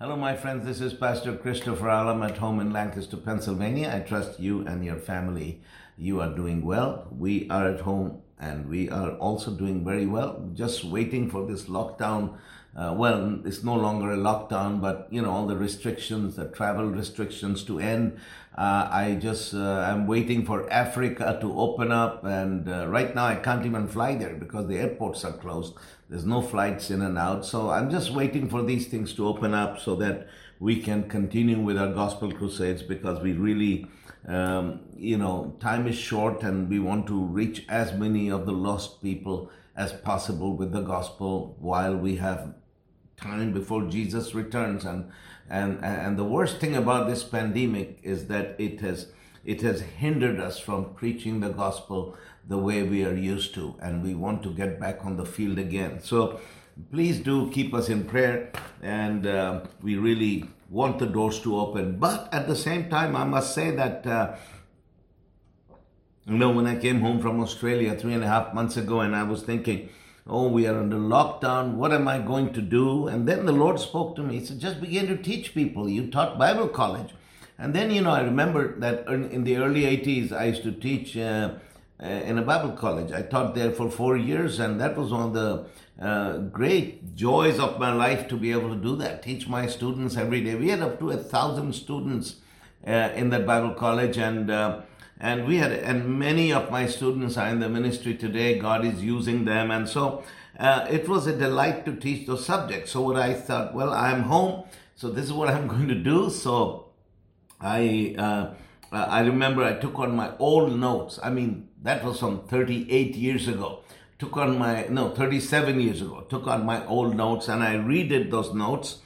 Hello, my friends. This is Pastor Christopher Alam at home in Lancaster, Pennsylvania. I trust you and your family, you are doing well. We are at home and we are also doing very well. Just waiting for this lockdown. Uh, well, it's no longer a lockdown, but you know all the restrictions, the travel restrictions to end. Uh, I just uh, I'm waiting for Africa to open up, and uh, right now I can't even fly there because the airports are closed. There's no flights in and out, so I'm just waiting for these things to open up so that we can continue with our gospel crusades because we really um, you know, time is short and we want to reach as many of the lost people as possible with the gospel while we have time before Jesus returns. And, and, and the worst thing about this pandemic is that it has, it has hindered us from preaching the gospel the way we are used to. And we want to get back on the field again. So please do keep us in prayer. And uh, we really want the doors to open. But at the same time, I must say that, uh, you know, when I came home from Australia three and a half months ago, and I was thinking, oh, we are under lockdown. What am I going to do? And then the Lord spoke to me. He said, just begin to teach people. You taught Bible college. And then, you know, I remember that in the early 80s, I used to teach uh, uh, in a Bible college. I taught there for four years, and that was one of the uh, great joys of my life to be able to do that. Teach my students every day. We had up to a thousand students uh, in that Bible college, and uh, and we had and many of my students are in the ministry today. God is using them, and so uh, it was a delight to teach those subjects. So what I thought, well, I'm home, so this is what I'm going to do. So I. Uh, I remember I took on my old notes. I mean, that was from 38 years ago took on my, no, 37 years ago, took on my old notes and I redid those notes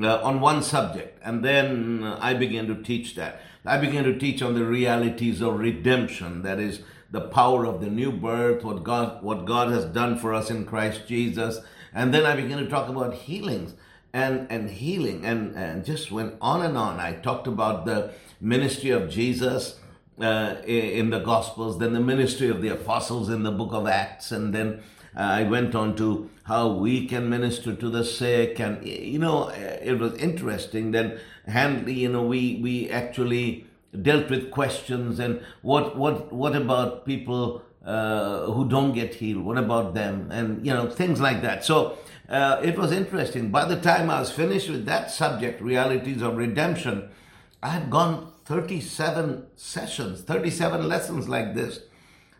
uh, on one subject. And then I began to teach that. I began to teach on the realities of redemption. That is the power of the new birth, what God, what God has done for us in Christ Jesus. And then I began to talk about healings and, and healing and, and just went on and on. I talked about the ministry of Jesus uh, in the Gospels, then the ministry of the apostles in the book of Acts, and then I went on to how we can minister to the sick, and you know, it was interesting. Then, hand, you know, we we actually dealt with questions and what what what about people uh, who don't get healed? What about them? And you know, things like that. So. Uh, it was interesting. By the time I was finished with that subject, realities of redemption, I had gone 37 sessions, 37 lessons like this.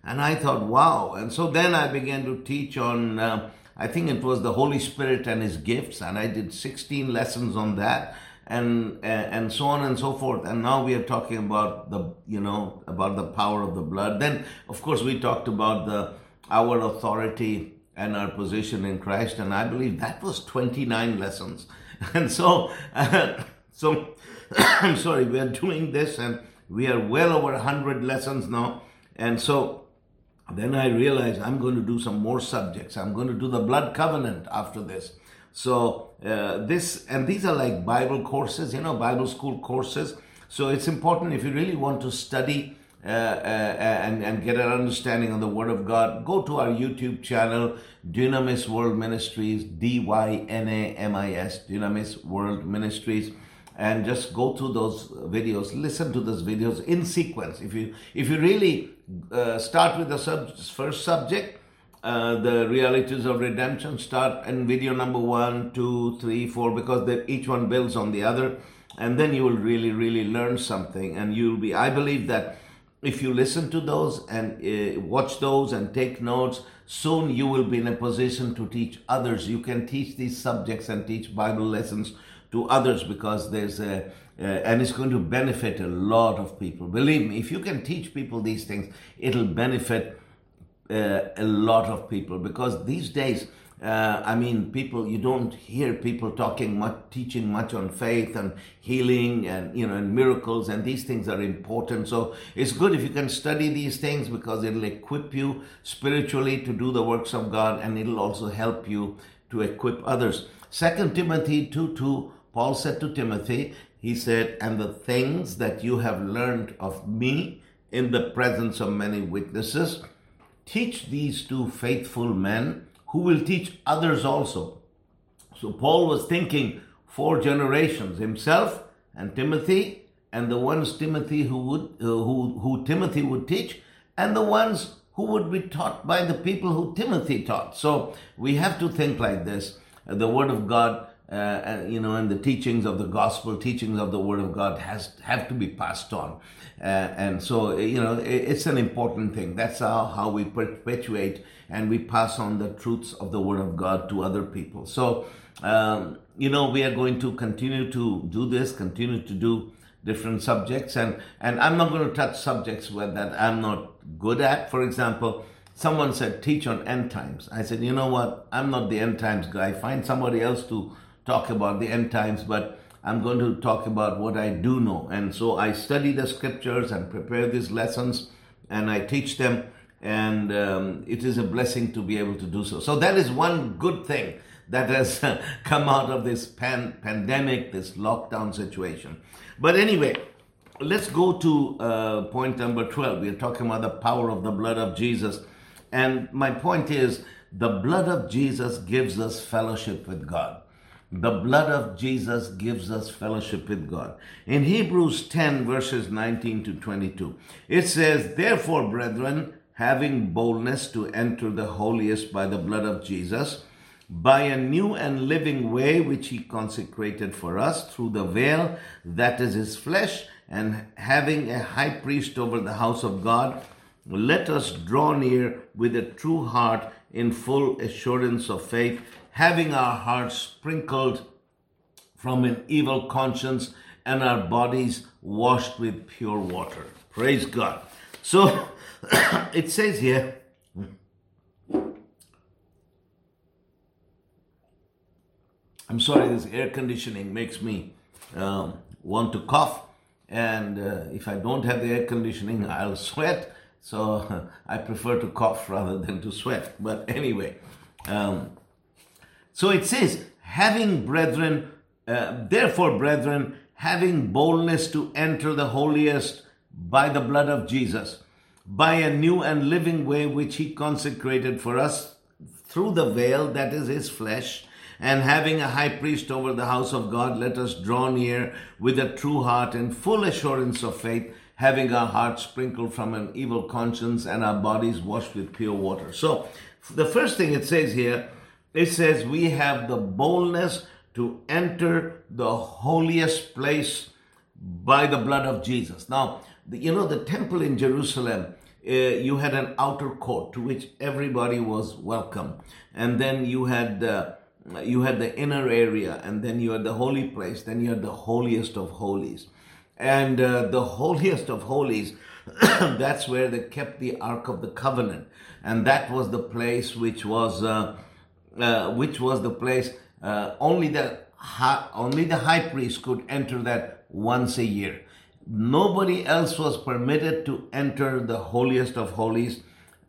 And I thought, wow. And so then I began to teach on, uh, I think it was the Holy Spirit and His gifts. And I did 16 lessons on that and, uh, and so on and so forth. And now we are talking about the, you know, about the power of the blood. Then, of course, we talked about the, our authority and our position in Christ. And I believe that was 29 lessons. And so, uh, so I'm sorry, we are doing this and we are well over 100 lessons now. And so then I realized I'm going to do some more subjects. I'm going to do the blood covenant after this. So uh, this, and these are like Bible courses, you know, Bible school courses. So it's important if you really want to study uh, uh, and, and get an understanding of the Word of God, go to our YouTube channel, Dynamis World Ministries, D Y N A M I S, Dynamis World Ministries and just go through those videos listen to those videos in sequence. If you if you really uh, start with the sub- first subject uh, the realities of redemption start in video number one two three four because each one builds on the other and then you will really really learn something. And you'll be i believe that if you listen to those and uh, watch those and take notes soon you will be in a position to teach others. You can teach these subjects and teach bible lessons to others because there's a, uh, and it's going to benefit a lot of people. Believe me, if you can teach people these things, it'll benefit uh, a lot of people because these days, uh, I mean, people, you don't hear people talking much, teaching much on faith and healing and, you know, and miracles, and these things are important. So it's good if you can study these things because it'll equip you spiritually to do the works of God and it'll also help you to equip others. Second Timothy 2 2 Paul said to Timothy, he said, And the things that you have learned of me in the presence of many witnesses, teach these two faithful men who will teach others also. So Paul was thinking four generations himself and Timothy, and the ones Timothy who would uh, who who Timothy would teach, and the ones who would be taught by the people who Timothy taught. So we have to think like this: the Word of God, uh, you know, and the teachings of the gospel, teachings of the Word of God has have to be passed on, uh, and so you know it's an important thing. That's how how we perpetuate and we pass on the truths of the Word of God to other people. So. Um, you know, we are going to continue to do this, continue to do different subjects, and and I'm not going to touch subjects where that I'm not good at. For example, someone said teach on end times. I said, you know what? I'm not the end times guy. Find somebody else to talk about the end times, but I'm going to talk about what I do know. And so I study the scriptures and prepare these lessons, and I teach them. And um, it is a blessing to be able to do so. So that is one good thing that has come out of this pan- pandemic, this lockdown situation. But anyway, let's go to uh, point number 12. We are talking about the power of the blood of Jesus. And my point is the blood of Jesus gives us fellowship with God. The blood of Jesus gives us fellowship with God. In Hebrews 10, verses 19 to 22, it says, Therefore, brethren, having boldness to enter the holiest by the blood of Jesus, by a new and living way which he consecrated for us through the veil that is his flesh, and having a high priest over the house of God, let us draw near with a true heart in full assurance of faith, having our hearts sprinkled from an evil conscience and our bodies washed with pure water. Praise God. So it says here, I'm sorry, this air conditioning makes me um, want to cough. And uh, if I don't have the air conditioning, I'll sweat. So I prefer to cough rather than to sweat. But anyway, um, so it says, having brethren, uh, therefore, brethren, having boldness to enter the holiest by the blood of Jesus, by a new and living way which he consecrated for us through the veil that is his flesh and having a high priest over the house of God, let us draw near with a true heart and full assurance of faith, having our hearts sprinkled from an evil conscience and our bodies washed with pure water. So, the first thing it says here, it says we have the boldness to enter the holiest place by the blood of Jesus. Now, you know, the temple in Jerusalem, uh, you had an outer court to which everybody was welcome. And then you had uh, you had the inner area, and then you had the holy place, then you had the holiest of holies. And uh, the holiest of holies, that's where they kept the Ark of the Covenant. And that was the place which was, uh, uh, which was the place, uh, only the, high, only the high priest could enter that once a year. Nobody else was permitted to enter the holiest of holies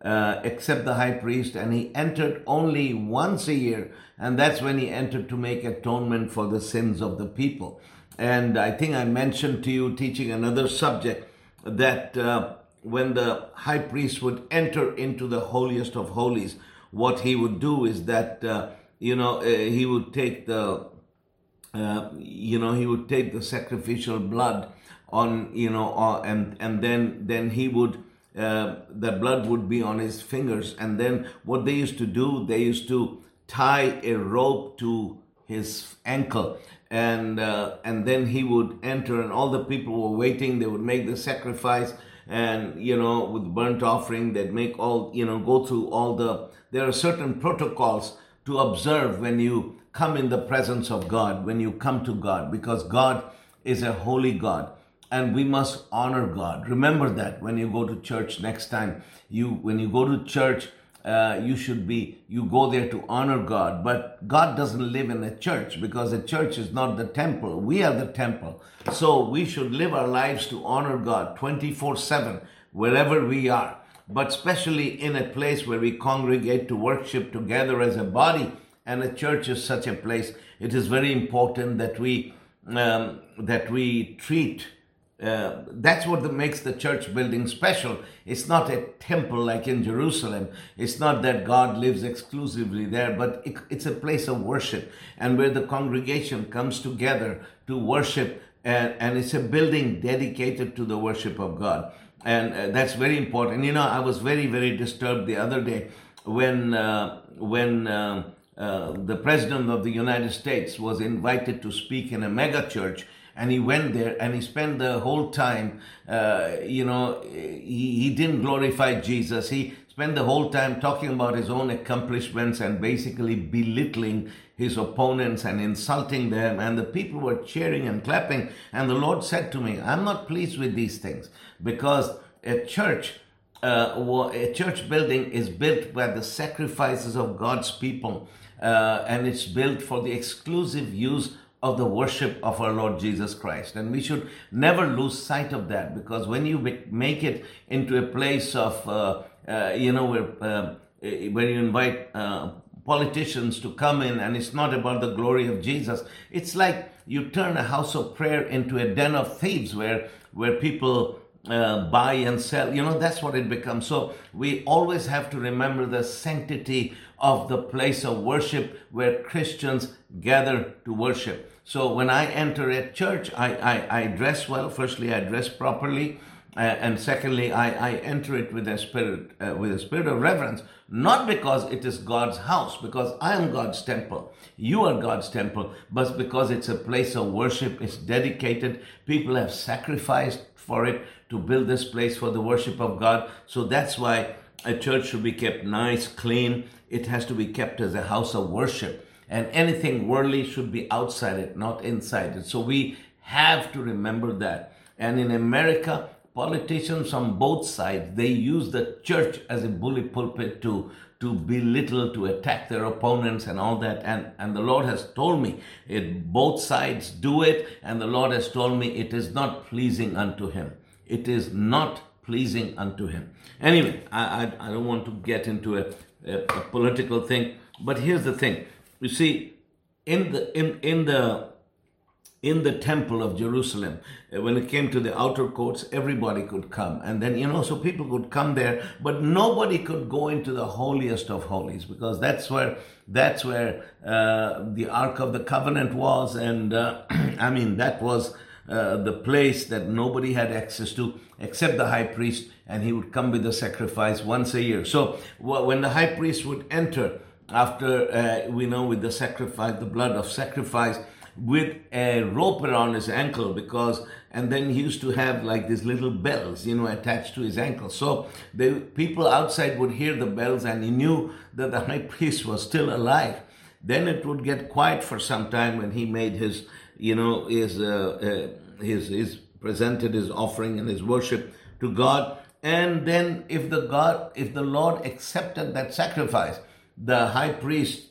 uh, except the high priest, and he entered only once a year, and that's when he entered to make atonement for the sins of the people. And I think I mentioned to you, teaching another subject, that uh, when the high priest would enter into the holiest of holies, what he would do is that, uh, you know, uh, he would take the, uh, you know, he would take the sacrificial blood on, you know, uh, and and then then he would uh, the blood would be on his fingers. And then what they used to do, they used to tie a rope to his ankle. And, uh, and then he would enter, and all the people were waiting. They would make the sacrifice, and you know, with burnt offering, they'd make all, you know, go through all the. There are certain protocols to observe when you come in the presence of God, when you come to God, because God is a holy God and we must honor God. Remember that when you go to church next time. You when you go to church, uh, you should be you go there to honor God. But God doesn't live in a church because a church is not the temple. We are the temple. So we should live our lives to honor God 24/7 wherever we are. But especially in a place where we congregate to worship together as a body, and a church is such a place. It is very important that we um, that we treat uh, that's what the, makes the church building special. It's not a temple like in Jerusalem. It's not that God lives exclusively there, but it, it's a place of worship and where the congregation comes together to worship. And, and it's a building dedicated to the worship of God. And uh, that's very important. You know, I was very, very disturbed the other day when, uh, when, uh, uh, the president of the United States was invited to speak in a mega church and he went there and he spent the whole time, uh, you know, he, he didn't glorify Jesus. He spent the whole time talking about his own accomplishments and basically belittling his opponents and insulting them. And the people were cheering and clapping. And the Lord said to me, I'm not pleased with these things because a church uh, a church building is built by the sacrifices of God's people, uh, and it's built for the exclusive use of the worship of our Lord Jesus Christ. And we should never lose sight of that because when you make it into a place of, uh, uh, you know, where, uh, where you invite uh, politicians to come in and it's not about the glory of Jesus, it's like you turn a house of prayer into a den of thieves where, where people uh, buy and sell. You know, that's what it becomes. So we always have to remember the sanctity of the place of worship where Christians gather to worship. So when I enter a church, I, I, I dress well. Firstly, I dress properly. Uh, and secondly, I, I enter it with a spirit, uh, with a spirit of reverence, not because it is God's house, because I am God's temple. You are God's temple, but because it's a place of worship. It's dedicated. People have sacrificed for it to build this place for the worship of God. So that's why a church should be kept nice, clean. It has to be kept as a house of worship and anything worldly should be outside it, not inside it. So we have to remember that. And in America, politicians on both sides, they use the church as a bully pulpit to, to belittle, to attack their opponents and all that. And, and the Lord has told me it, both sides do it. And the Lord has told me it is not pleasing unto him. It is not pleasing unto him. Anyway, I, I, I don't want to get into a, a, a political thing, but here's the thing you see, in the in in the in the temple of Jerusalem, uh, when it came to the outer courts, everybody could come. And then, you know, so people could come there, but nobody could go into the holiest of holies because that's where, that's where uh, the Ark of the Covenant was. And uh, I mean, that was uh, the place that nobody had access to except the high priest, and he would come with the sacrifice once a year. So when the high priest would enter, after uh, we know with the sacrifice, the blood of sacrifice, with a rope around his ankle because and then he used to have like these little bells you know attached to his ankle. So the people outside would hear the bells and he knew that the high priest was still alive. Then it would get quiet for some time when he made his you know his uh, uh, his his presented his offering and his worship to god. And then if the god if the lord accepted that sacrifice the high priest,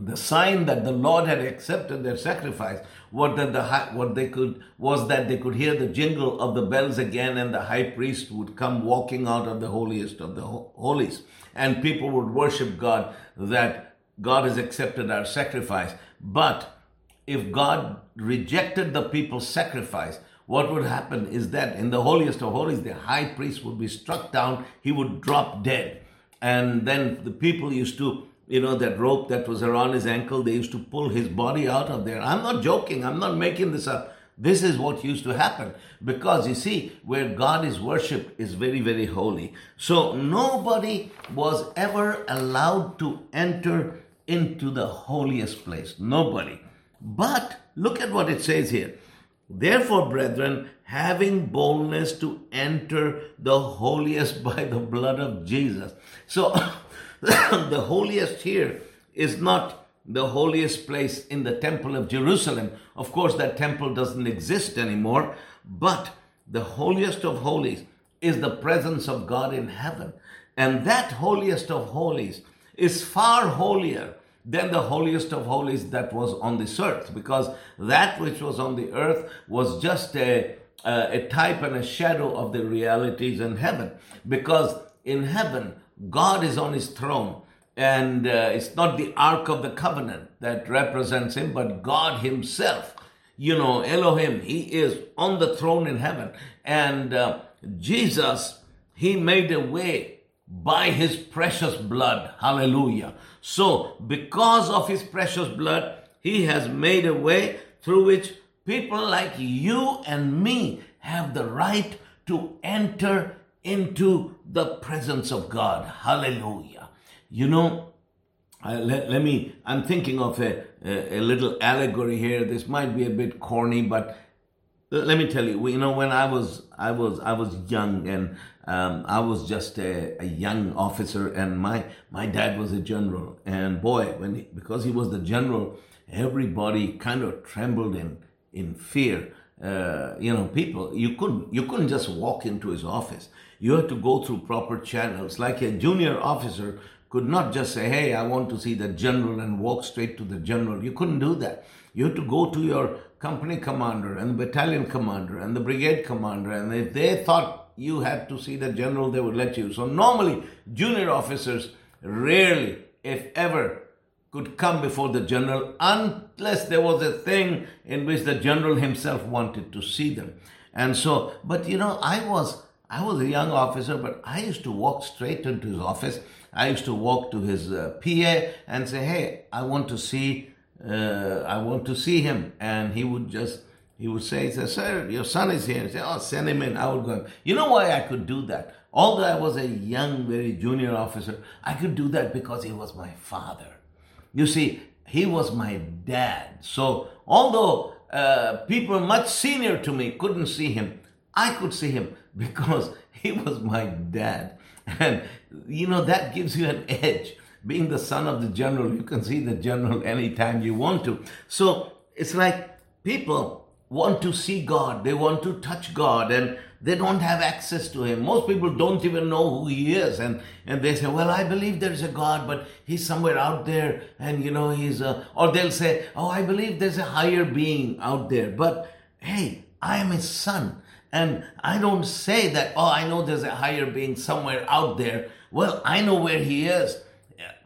the sign that the Lord had accepted their sacrifice, what that the what they could was that they could hear the jingle of the bells again, and the high priest would come walking out of the holiest of the holies, and people would worship God that God has accepted our sacrifice. But if God rejected the people's sacrifice, what would happen is that in the holiest of holies, the high priest would be struck down, he would drop dead. And then the people used to, you know, that rope that was around his ankle, they used to pull his body out of there. I'm not joking. I'm not making this up. This is what used to happen because you see, where God is worshipped is very, very holy. So nobody was ever allowed to enter into the holiest place. Nobody. But look at what it says here. Therefore, brethren, having boldness to enter the holiest by the blood of Jesus. So, the holiest here is not the holiest place in the temple of Jerusalem. Of course, that temple doesn't exist anymore, but the holiest of holies is the presence of God in heaven. And that holiest of holies is far holier than the holiest of holies that was on this earth, because that which was on the earth was just a, a, type and a shadow of the realities in heaven. Because in heaven, God is on his throne, and uh, it's not the Ark of the Covenant that represents him, but God himself. you know, Elohim, he is on the throne in heaven. And uh, Jesus, he made a way by his precious blood. Hallelujah. So, because of his precious blood, he has made a way through which people like you and me have the right to enter into the presence of God. Hallelujah. You know, uh, let, let me, I'm thinking of a, a, a little allegory here. This might be a bit corny, but let me tell you, you know, when I was, I was, I was young and um, I was just a, a, young officer, and my my dad was a general. And boy, when he, because he was the general, everybody kind of trembled in in fear. Uh, you know, people you couldn't you couldn't just walk into his office. You had to go through proper channels. Like a junior officer could not just say, "Hey, I want to see the general," and walk straight to the general. You couldn't do that. You had to go to your company commander and the battalion commander and the brigade commander, and if they thought you had to see the general, they would let you. So normally, junior officers rarely, if ever, could come before the general unless there was a thing in which the general himself wanted to see them. And so, but you know, I was I was a young officer, but I used to walk straight into his office. I used to walk to his uh, PA and say, "Hey, I want to see, uh, I want to see him," and he would just he would say, Sir, your son is here. He said, Oh, send him in. I would go. You know why I could do that? Although I was a young, very junior officer, I could do that because he was my father. You see, he was my dad. So, although uh, people much senior to me couldn't see him, I could see him because he was my dad. And, you know, that gives you an edge. Being the son of the general, you can see the general anytime you want to. So, it's like people want to see God, they want to touch God, and they don't have access to Him. Most people don't even know who He is, and, and they say, Well, I believe there's a God, but He's somewhere out there, and you know, He's a, or they'll say, Oh, I believe there's a higher being out there, but hey, I am His son. And I don't say that, oh, I know there's a higher being somewhere out there. Well, I know where he is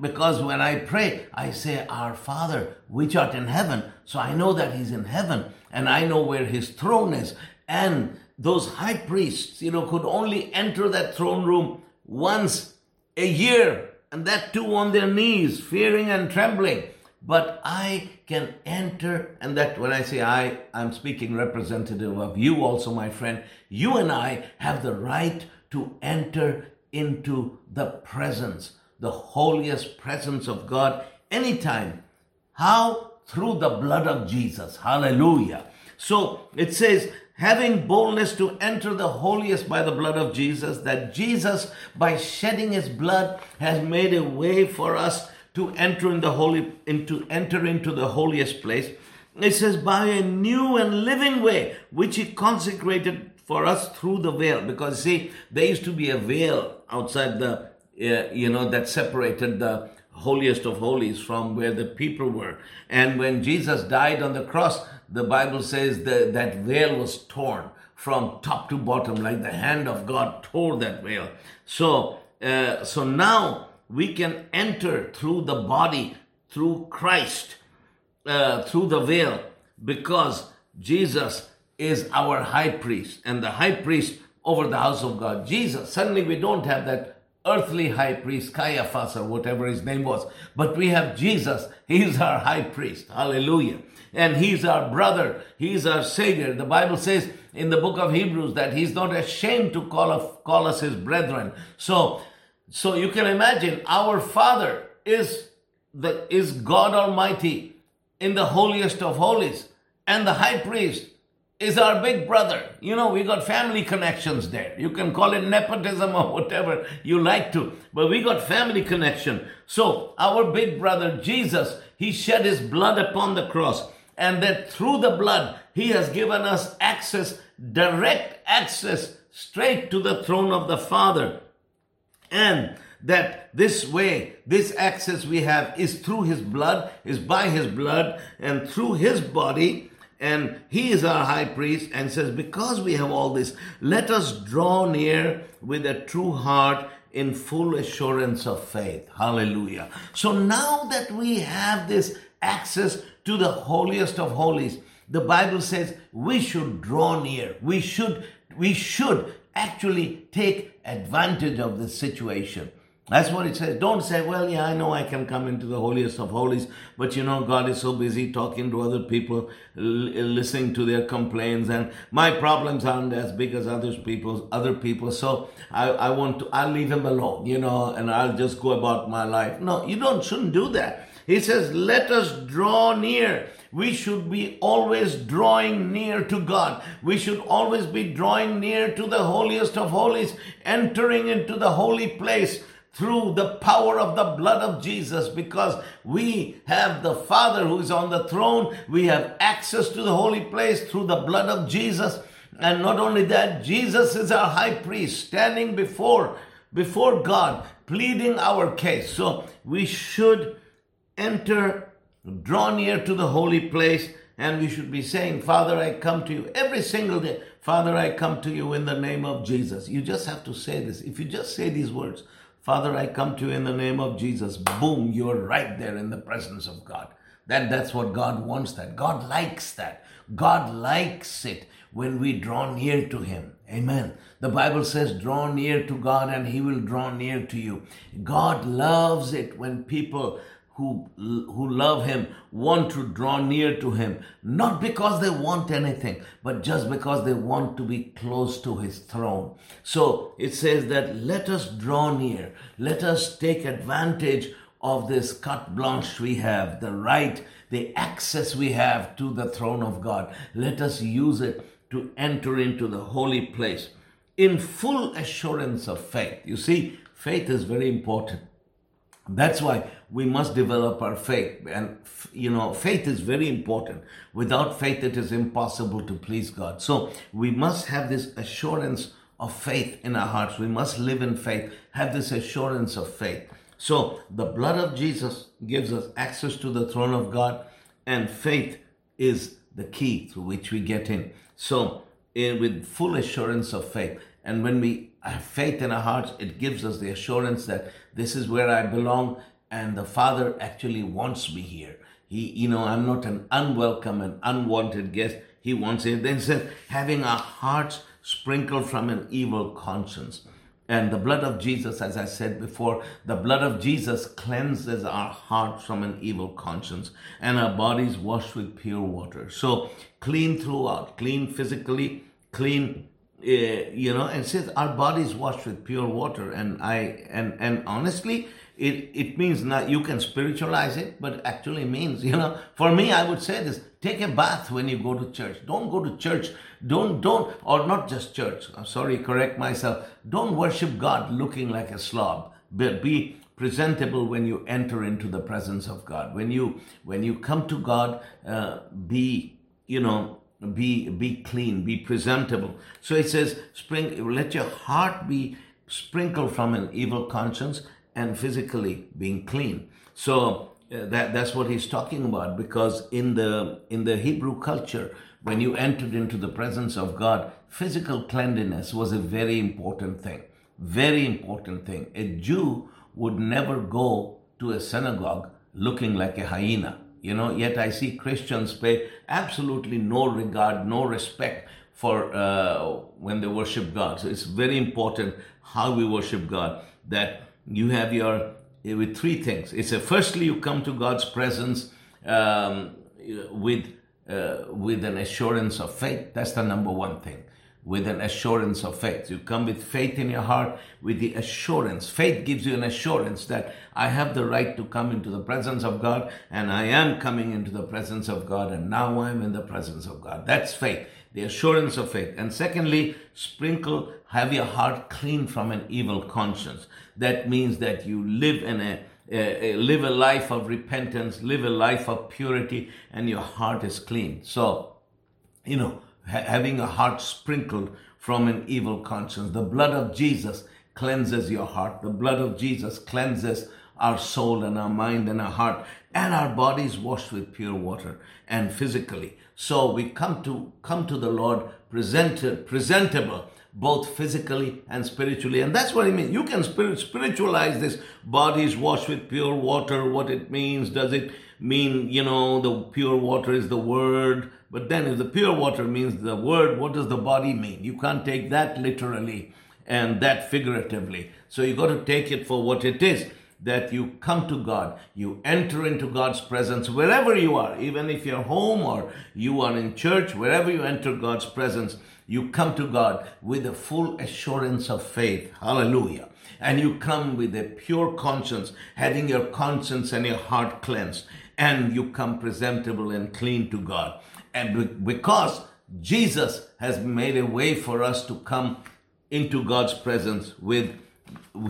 because when I pray, I say, Our Father, which art in heaven. So I know that He's in heaven and I know where His throne is. And those high priests, you know, could only enter that throne room once a year, and that too on their knees, fearing and trembling. But I can enter, and that when I say I, I'm speaking representative of you also, my friend. You and I have the right to enter into the presence the holiest presence of God anytime. How? Through the blood of Jesus. Hallelujah. So it says, having boldness to enter the holiest by the blood of Jesus, that Jesus, by shedding his blood, has made a way for us to enter in the holy, into enter into the holiest place. It says, by a new and living way, which he consecrated for us through the veil. Because see, there used to be a veil outside the you know, that separated the holiest of holies from where the people were. And when Jesus died on the cross, the Bible says that that veil was torn from top to bottom, like the hand of God tore that veil. So, uh, so now we can enter through the body, through Christ, uh, through the veil, because Jesus is our high priest and the high priest over the house of God. Jesus, suddenly we don't have that earthly high priest, Caiaphas or whatever his name was. But we have Jesus. He's our high priest. Hallelujah. And he's our brother. He's our savior. The Bible says in the book of Hebrews that he's not ashamed to call, call us his brethren. So, so you can imagine our father is the, is God Almighty in the holiest of holies. And the high priest is our big brother. You know, we got family connections there. You can call it nepotism or whatever you like to, but we got family connection. So our big brother Jesus, he shed his blood upon the cross and that through the blood, he has given us access, direct access straight to the throne of the Father. And that this way, this access we have is through his blood, is by his blood, and through his body, and he is our high priest and says, Because we have all this, let us draw near with a true heart in full assurance of faith. Hallelujah. So now that we have this access to the holiest of holies, The Bible says we should draw near. We should, we should actually take advantage of this situation. That's what it says. Don't say, well, yeah, I know I can come into the holiest of holies, but you know, God is so busy talking to other people, listening to their complaints, and my problems aren't as big as others people's, other people. So I, I want to, I'll leave him alone, you know, and I'll just go about my life. No, you don't, shouldn't do that. He says, let us draw near. We should be always drawing near to God. We should always be drawing near to the holiest of holies, entering into the holy place through the power of the blood of Jesus because we have the Father who is on the throne. We have access to the holy place through the blood of Jesus. And not only that, Jesus is our high priest standing before, before God, pleading our case. So we should enter, draw near to the holy place, and we should be saying, Father, I come to you every single day. Father, I come to you in the name of Jesus. You just have to say this. If you just say these words, Father, I come to you in the name of Jesus. Boom, you're right there in the presence of God. That, that's what God wants that. God likes that. God likes it when we draw near to Him. Amen. The Bible says, draw near to God and He will draw near to you. God loves it when people who, who love him want to draw near to him, not because they want anything, but just because they want to be close to his throne. So it says that let us draw near, let us take advantage of this carte blanche we have, the right, the access we have to the throne of God. Let us use it to enter into the holy place in full assurance of faith. You see, faith is very important. That's why we must develop our faith. And, you know, faith is very important. Without faith, it is impossible to please God. So we must have this assurance of faith in our hearts. We must live in faith, have this assurance of faith. So the blood of Jesus gives us access to the throne of God, and faith is the key through which we get in. So, in, with full assurance of faith, and when we faith in our hearts, it gives us the assurance that this is where I belong and the Father actually wants me here. He, you know, I'm not an unwelcome and unwanted guest. He wants it. Then says, having our hearts sprinkled from an evil conscience. And the blood of Jesus, as I said before, the blood of Jesus cleanses our hearts from an evil conscience and our bodies washed with pure water. So clean throughout, clean physically, clean uh, you know, and says our bodies washed with pure water. And I and and honestly, it it means not you can spiritualize it, but actually means you know. For me, I would say this: take a bath when you go to church. Don't go to church. Don't don't or not just church. I'm sorry, correct myself. Don't worship God looking like a slob. Be, be presentable when you enter into the presence of God. When you when you come to God, uh, be you know be be clean be presentable. So it says spring let your heart be sprinkled from an evil conscience and physically being clean. So uh, that that's what he's talking about because in the in the hebrew culture when you entered into the presence of god physical cleanliness was a very important thing. Very important thing. A jew would never go to a synagogue looking like a hyena you know, yet I see Christians pay absolutely no regard, no respect for uh, when they worship God. So it's very important how we worship God. That you have your with three things. It's a firstly you come to God's presence um, with uh, with an assurance of faith. That's the number one thing with an assurance of faith. You come with faith in your heart, with the assurance. Faith gives you an assurance that I have the right to come into the presence of God, and I am coming into the presence of God, and now I'm in the presence of God. That's faith, the assurance of faith. And secondly, sprinkle, have your heart clean from an evil conscience. That means that you live in a uh, live a life of repentance, live a life of purity, and your heart is clean. So, you know, having a heart sprinkled from an evil conscience. The blood of Jesus cleanses your heart. The blood of Jesus cleanses our soul and our mind and our heart and our bodies washed with pure water and physically. So we come to come to the Lord presented, presentable both physically and spiritually. And that's what I mean. You can spirit, spiritualize this bodies washed with pure water, what it means. Does it mean, you know, the pure water is the word. But then if the pure water means the word, what does the body mean? You can't take that literally and that figuratively. So you got to take it for what it is that you come to God, you enter into God's presence wherever you are, even if you're home or you are in church, wherever you enter God's presence, you come to God with a full assurance of faith. Hallelujah. And you come with a pure conscience, having your conscience and your heart cleansed, and you come presentable and clean to God. And because Jesus has made a way for us to come into God's presence with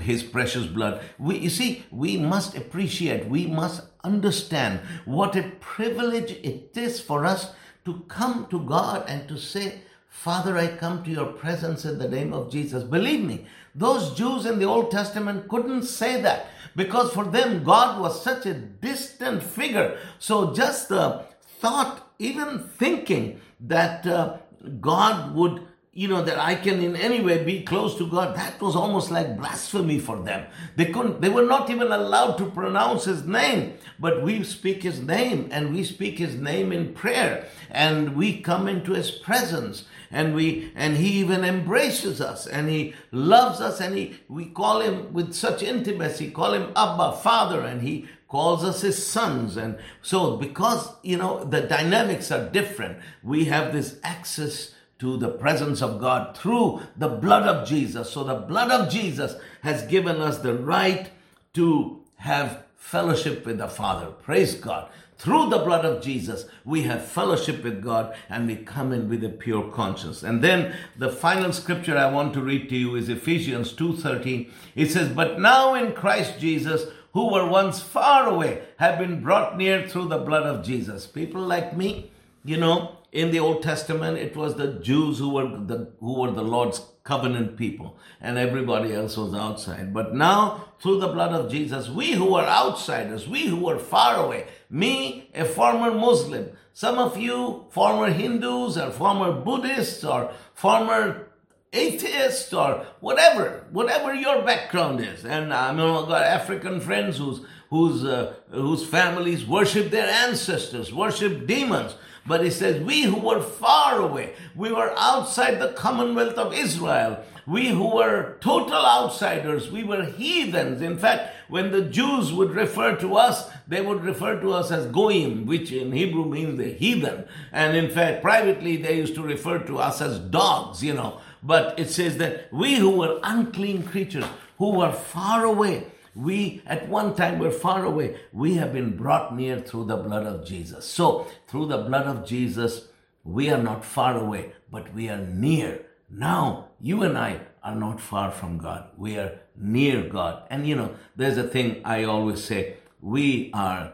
his precious blood. We, you see, we must appreciate, we must understand what a privilege it is for us to come to God and to say, Father, I come to your presence in the name of Jesus. Believe me, those Jews in the Old Testament couldn't say that because for them God was such a distant figure. So just the thought, even thinking that uh, God would you know, that I can in any way be close to God, that was almost like blasphemy for them. They couldn't, they were not even allowed to pronounce his name. But we speak his name and we speak his name in prayer and we come into his presence and we, and he even embraces us and he loves us and he, we call him with such intimacy, call him Abba, Father, and he calls us his sons. And so because, you know, the dynamics are different, we have this access to the presence of God through the blood of Jesus. So the blood of Jesus has given us the right to have fellowship with the Father. Praise God. Through the blood of Jesus, we have fellowship with God and we come in with a pure conscience. And then the final scripture I want to read to you is Ephesians 2:13. It says, "But now in Christ Jesus, who were once far away, have been brought near through the blood of Jesus." People like me, you know, in the Old Testament, it was the Jews who were the, who were the Lord's covenant people, and everybody else was outside. But now, through the blood of Jesus, we who are outsiders, we who are far away, me, a former Muslim, some of you, former Hindus or former Buddhists or former atheists or whatever, whatever your background is. And I mean, I've got African friends whose whose uh, whose families worship their ancestors, worship demons. But he says, we who were far away, we were outside the commonwealth of Israel, we who were total outsiders, we were heathens. In fact, when the Jews would refer to us, they would refer to us as goyim, which in Hebrew means the heathen. And in fact, privately, they used to refer to us as dogs, you know. But it says that we who were unclean creatures, who were far away, we at one time were far away. We have been brought near through the blood of Jesus. So, through the blood of Jesus, we are not far away, but we are near. Now, you and I are not far from God. We are near God. And you know, there's a thing I always say we are,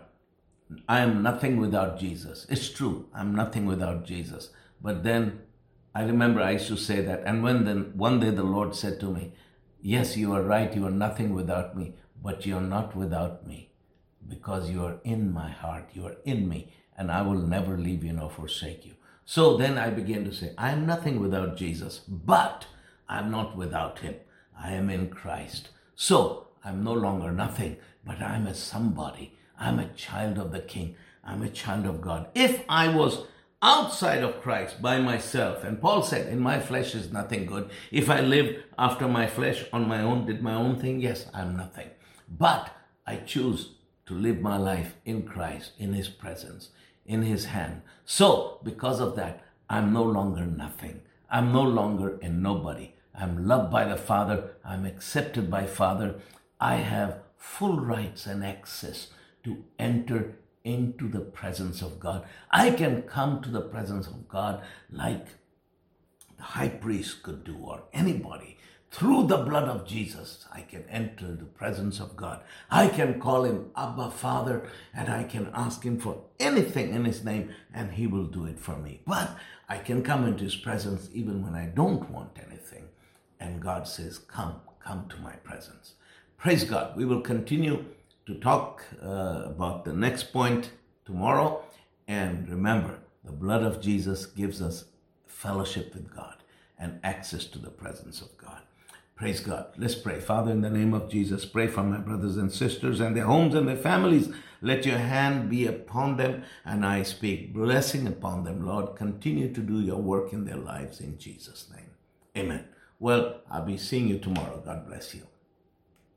I am nothing without Jesus. It's true, I'm nothing without Jesus. But then I remember I used to say that. And when then one day the Lord said to me, Yes, you are right, you are nothing without me but you're not without me because you are in my heart, you are in me, and I will never leave you nor forsake you. So then I began to say, I am nothing without Jesus, but I'm not without him. I am in Christ. So I'm no longer nothing, but I'm a somebody. I'm a child of the King. I'm a child of God. If I was outside of Christ by myself. And Paul said, In my flesh is nothing good. If I live after my flesh on my own, did my own thing, yes, I'm nothing. But I choose to live my life in Christ, in His presence, in His hand. So, because of that, I'm no longer nothing. I'm no longer a nobody. I'm loved by the Father. I'm accepted by Father. I have full rights and access to enter into the presence of God. I can come to the presence of God like the high priest could do or anybody through the blood of Jesus, I can enter the presence of God. I can call him Abba Father and I can ask him for anything in his name and he will do it for me. But I can come into his presence even when I don't want anything. And God says, Come, come to my presence. Praise God. We will continue to talk uh, about the next point tomorrow. And remember, the blood of Jesus gives us fellowship with God and access to the presence of God. Praise God. Let's pray. Father, in the name of Jesus, pray for my brothers and sisters and their homes and their families. Let your hand be upon them, and I speak blessing upon them, Lord. Continue to do your work in their lives in Jesus' name. Amen. Well, I'll be seeing you tomorrow. God bless you.